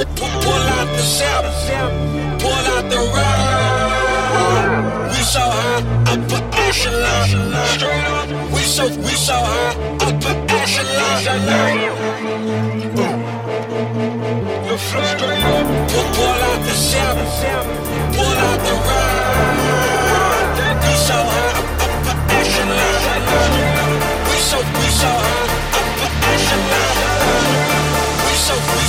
Pull out the south, pull out the ride. We so high, upper echelon. Straight up, we so we so high, upper echelon. The flow straight up, pull out the south, pull out the ride. We so high, upper echelon. We so we so high, upper echelon. We so we so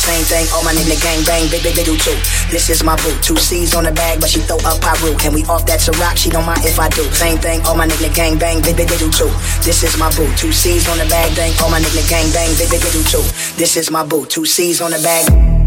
same thing, all my nigga gang bang, big big do too. This is my boo, two C's on the bag, but she throw up Piru. And we off that Ciroc, she don't mind if I do. Same thing, all my nigga gang bang, big big do too. This is my boo, two C's on the bag, thing, all my nigga gang bang, big big do too. This is my boo, two C's on the bag.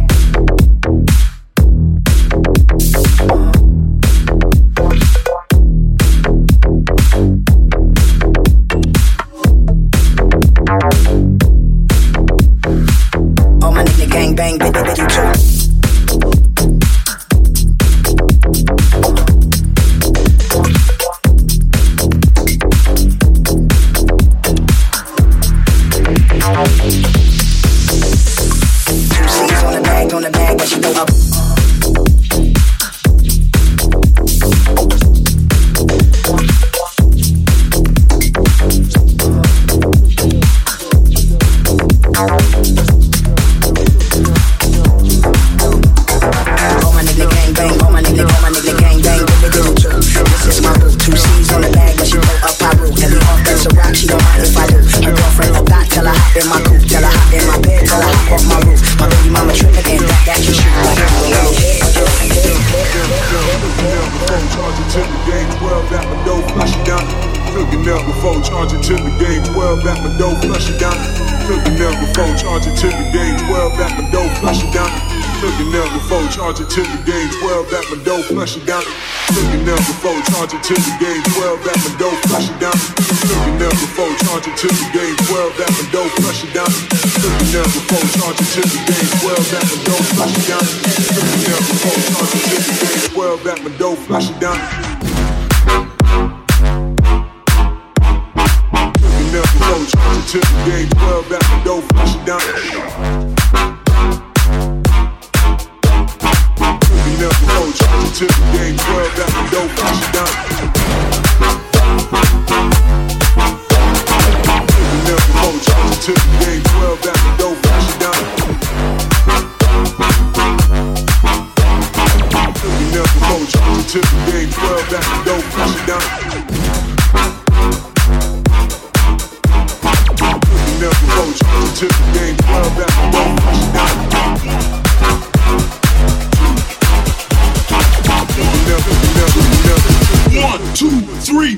Before charging to the game 12 at my door, flush it down. Looking up before charging to the game 12 at my door, flush it down. Looking up before charging to the game 12 at my door, flush it down. Looking up before charging to the game 12 at my door, flush it down. Looking up before charging to the game 12 at my door, flush it down. Two, three,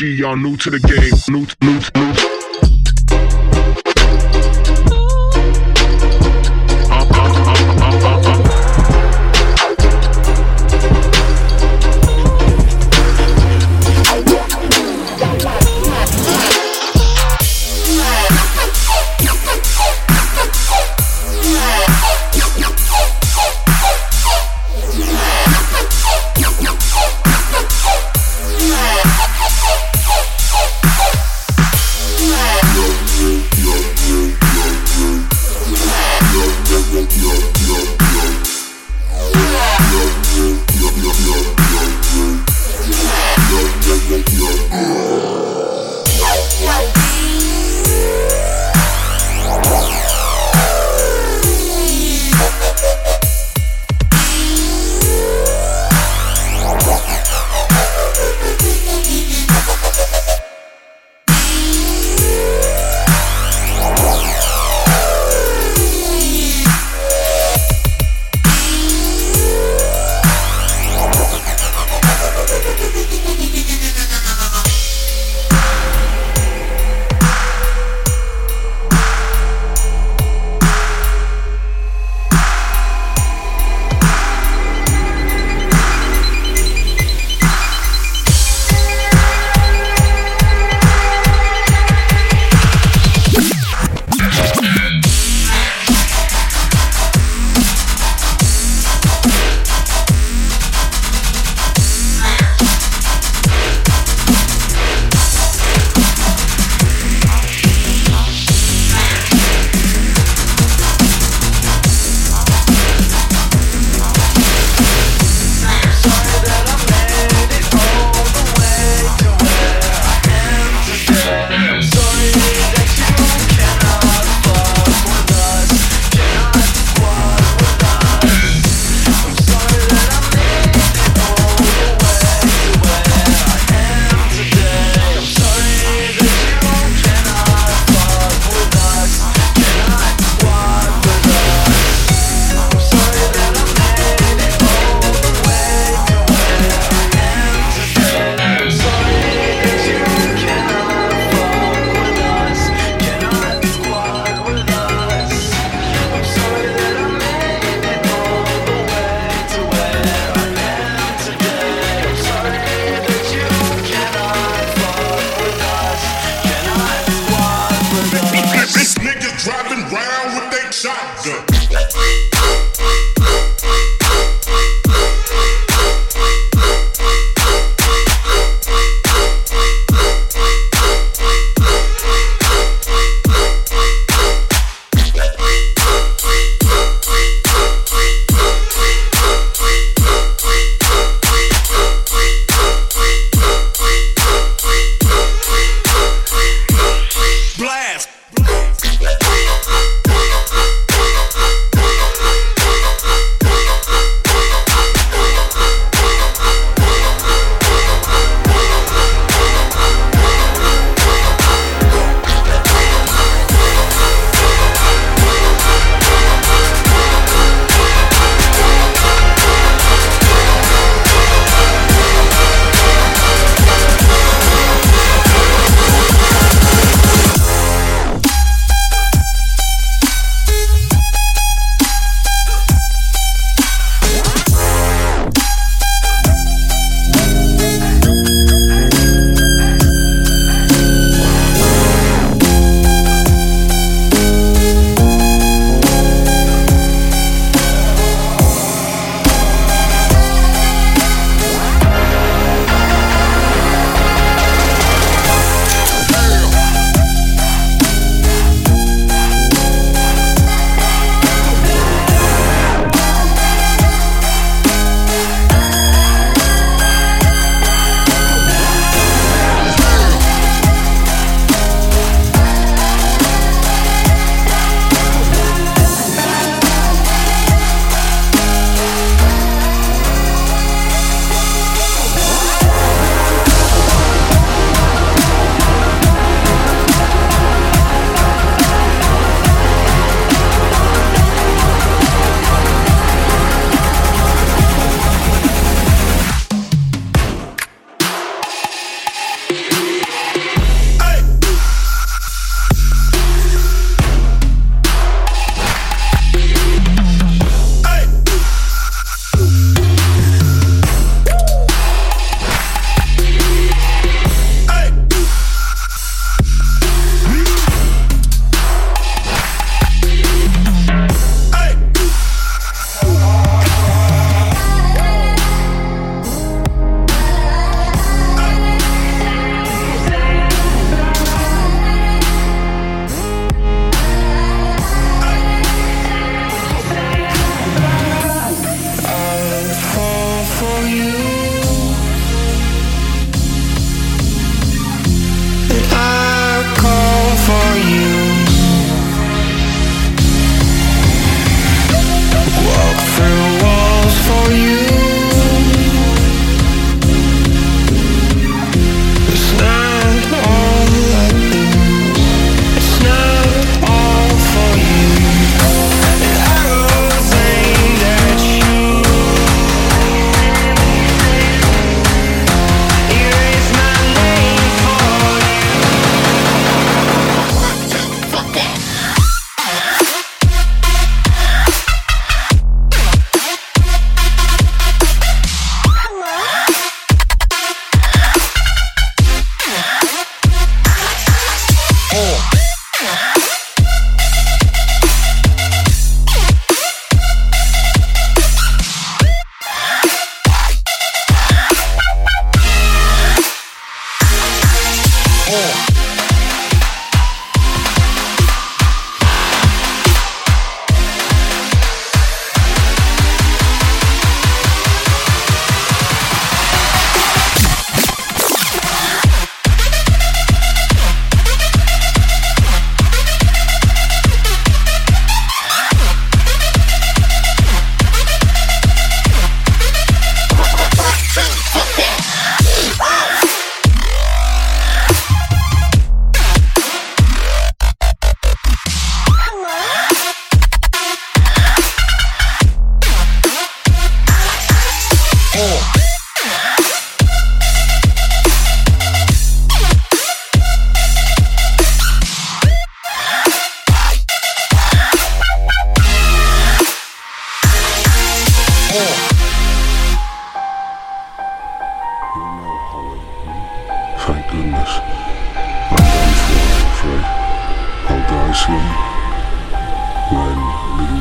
Y'all new to the game. New, new, new.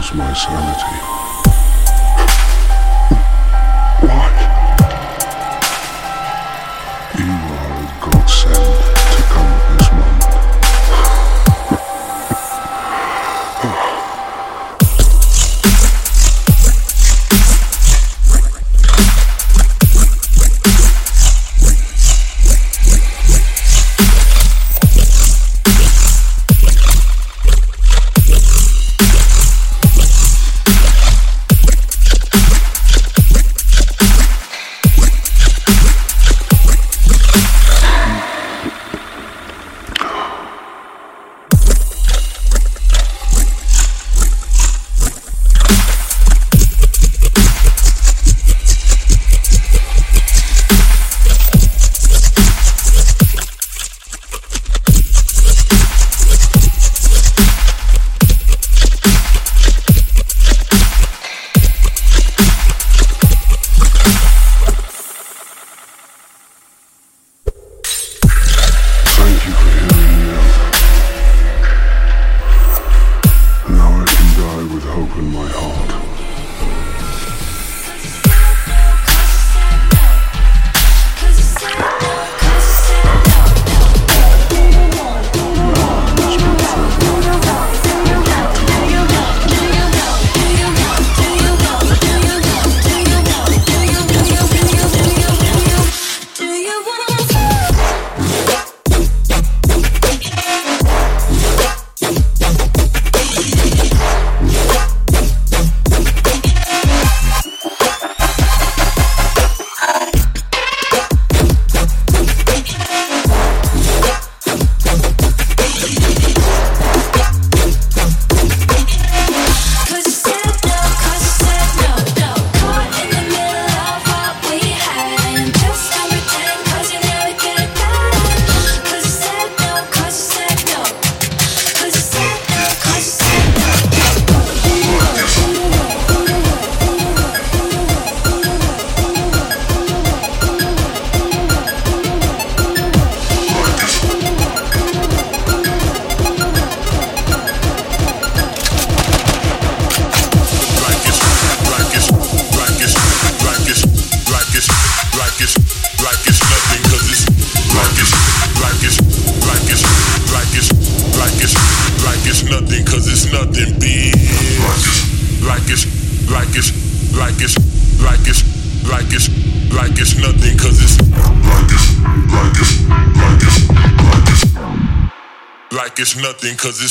Lose my sanity.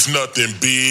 nothing, bitch.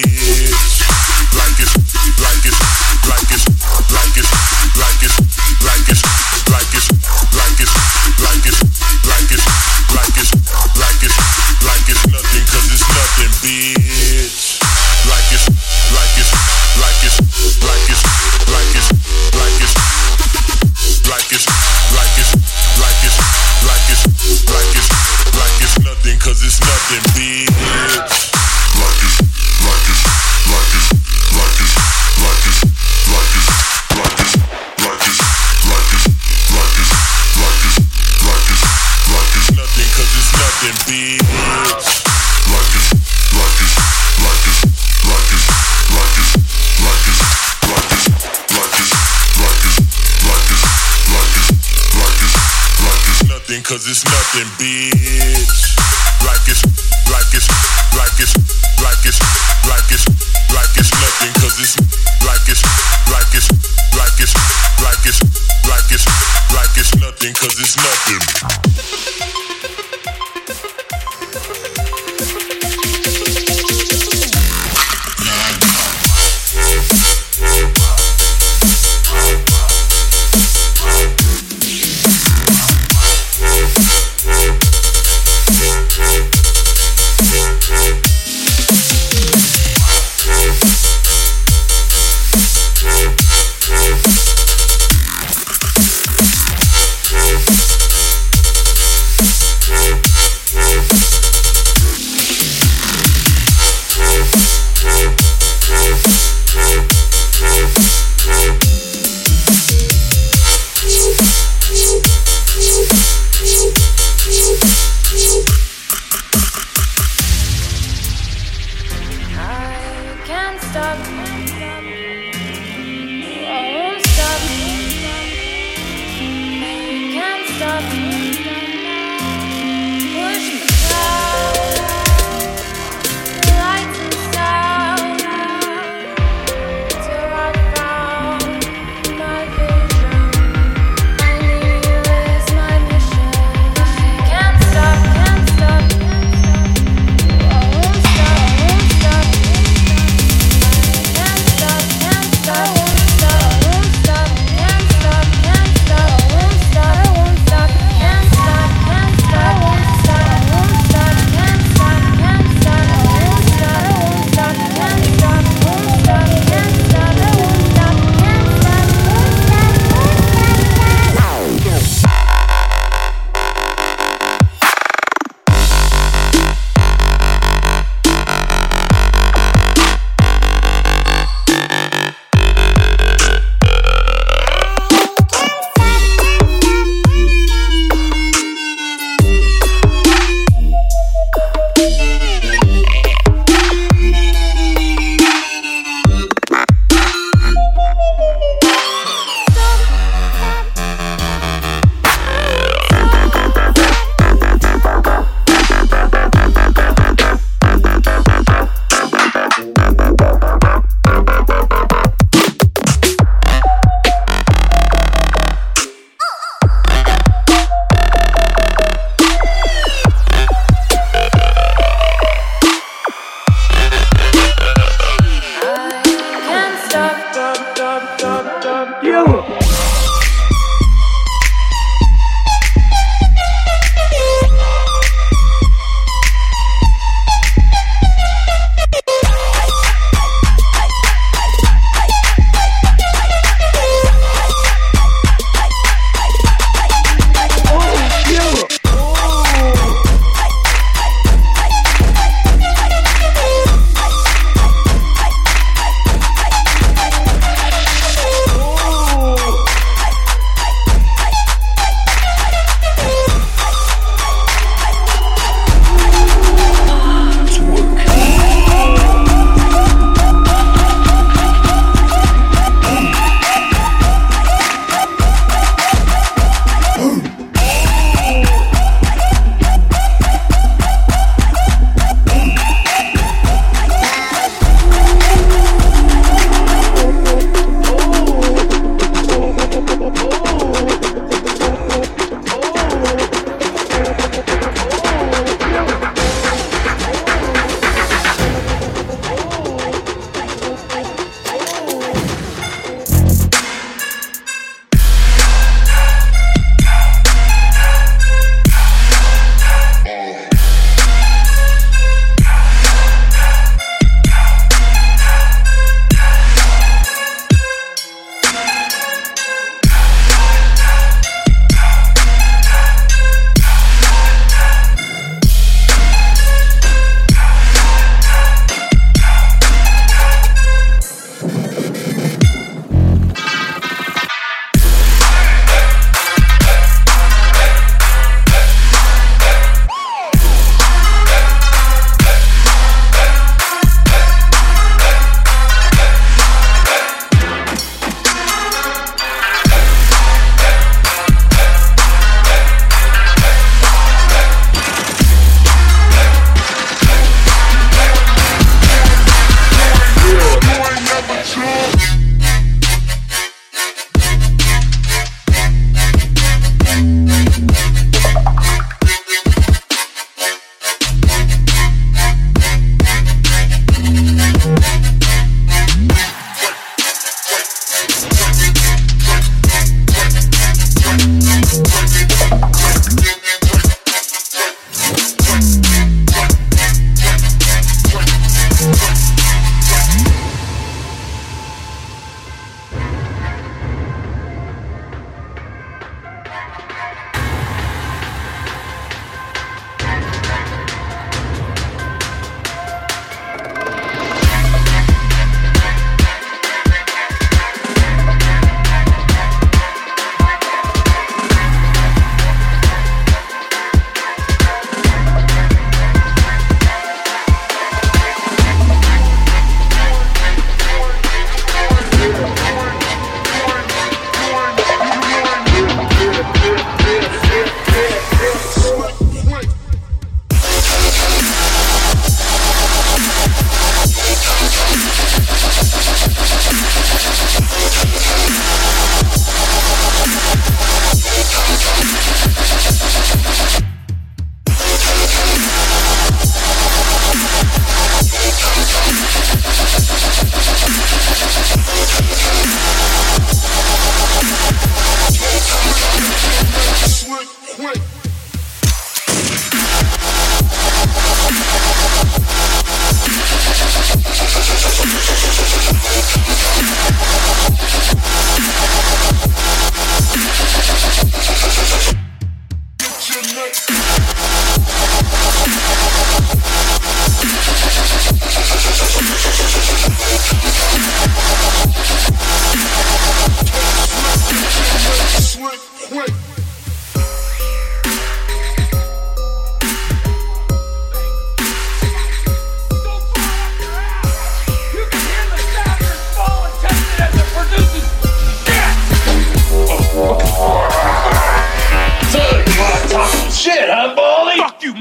and be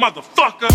motherfucker.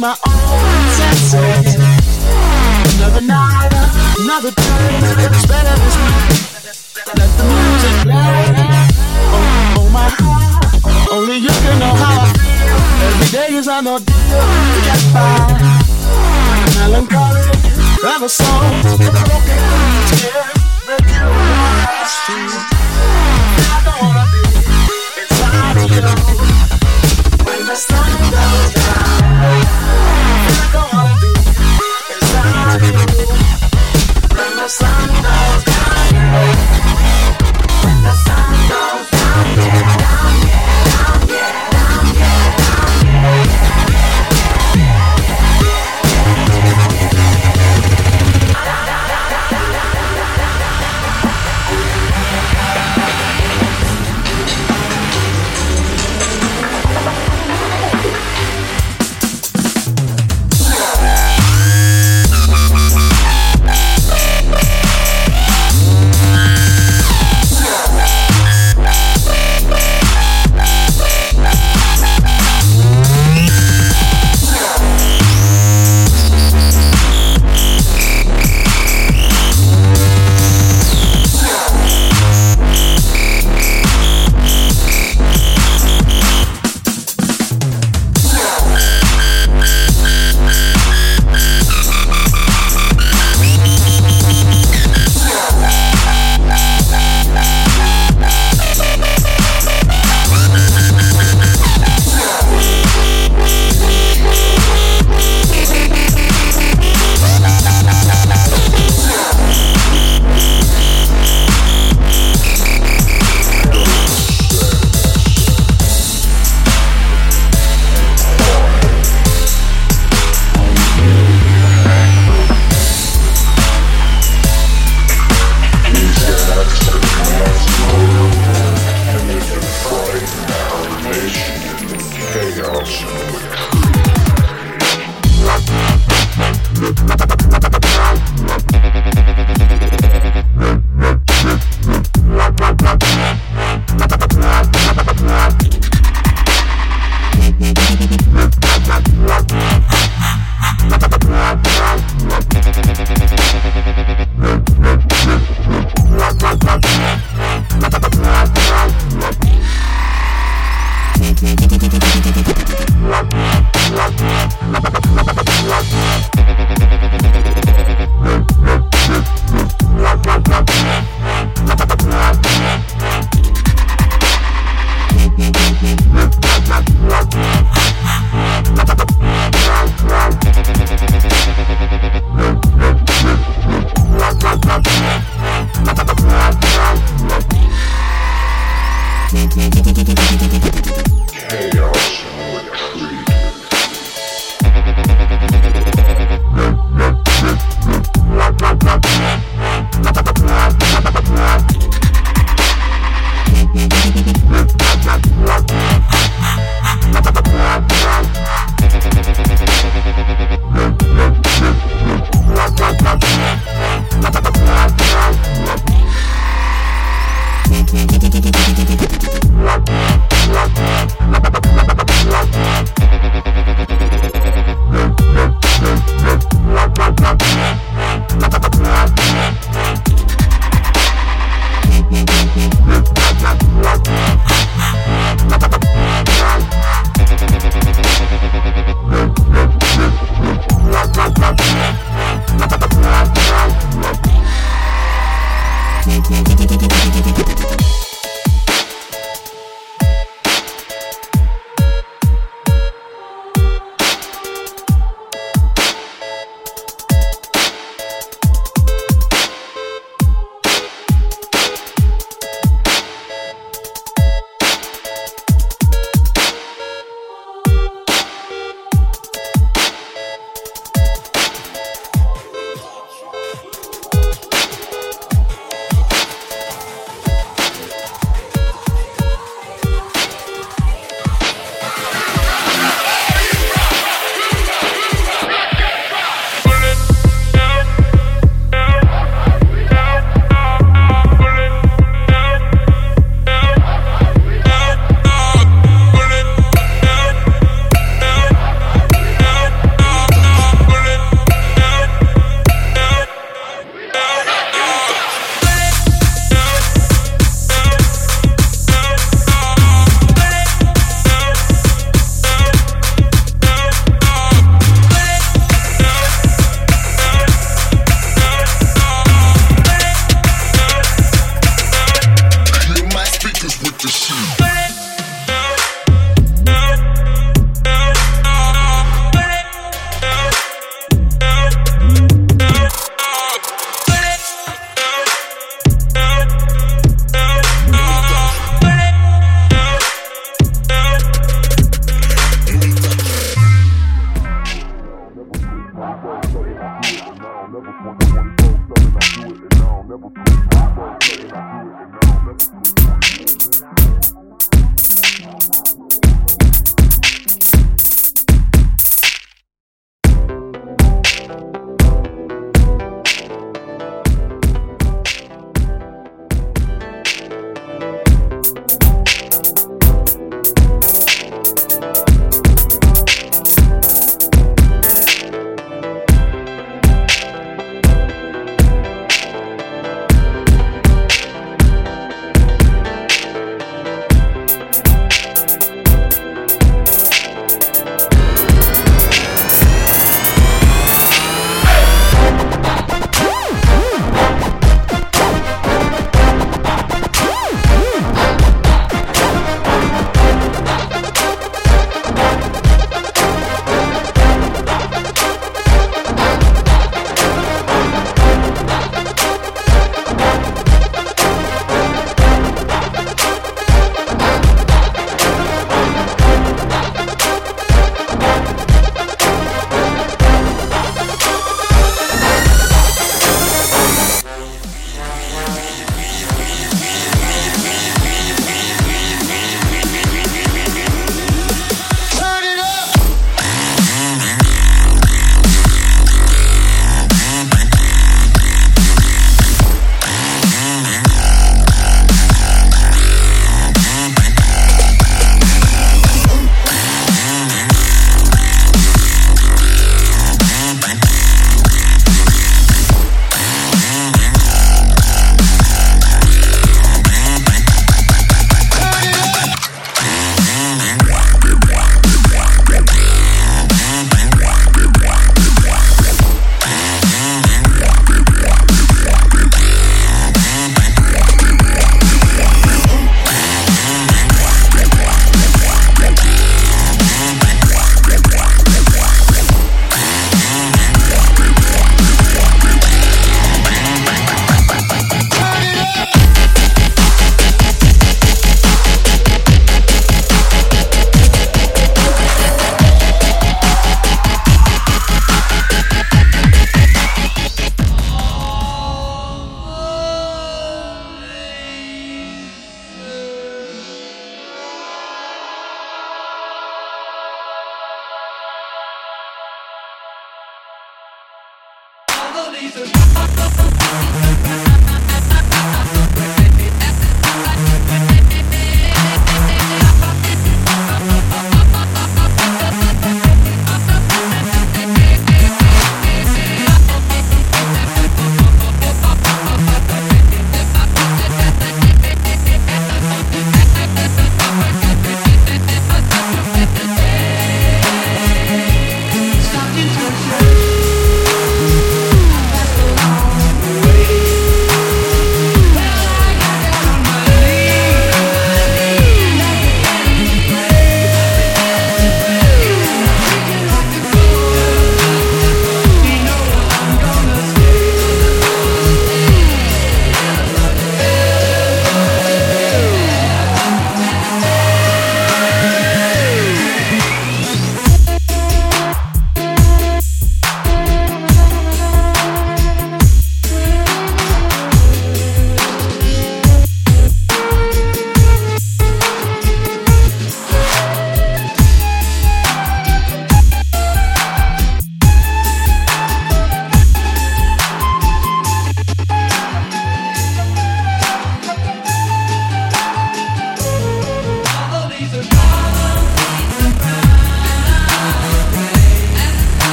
My own senses. Another night, another day, it's better this night. Let the music play. Oh, oh my heart, only you can know how I feel. Every day is an ordeal to get by. Melancholy, ever so broken, tears, make you last. I don't wanna be inside you. When the sun goes down, when the sun goes down, when the sun goes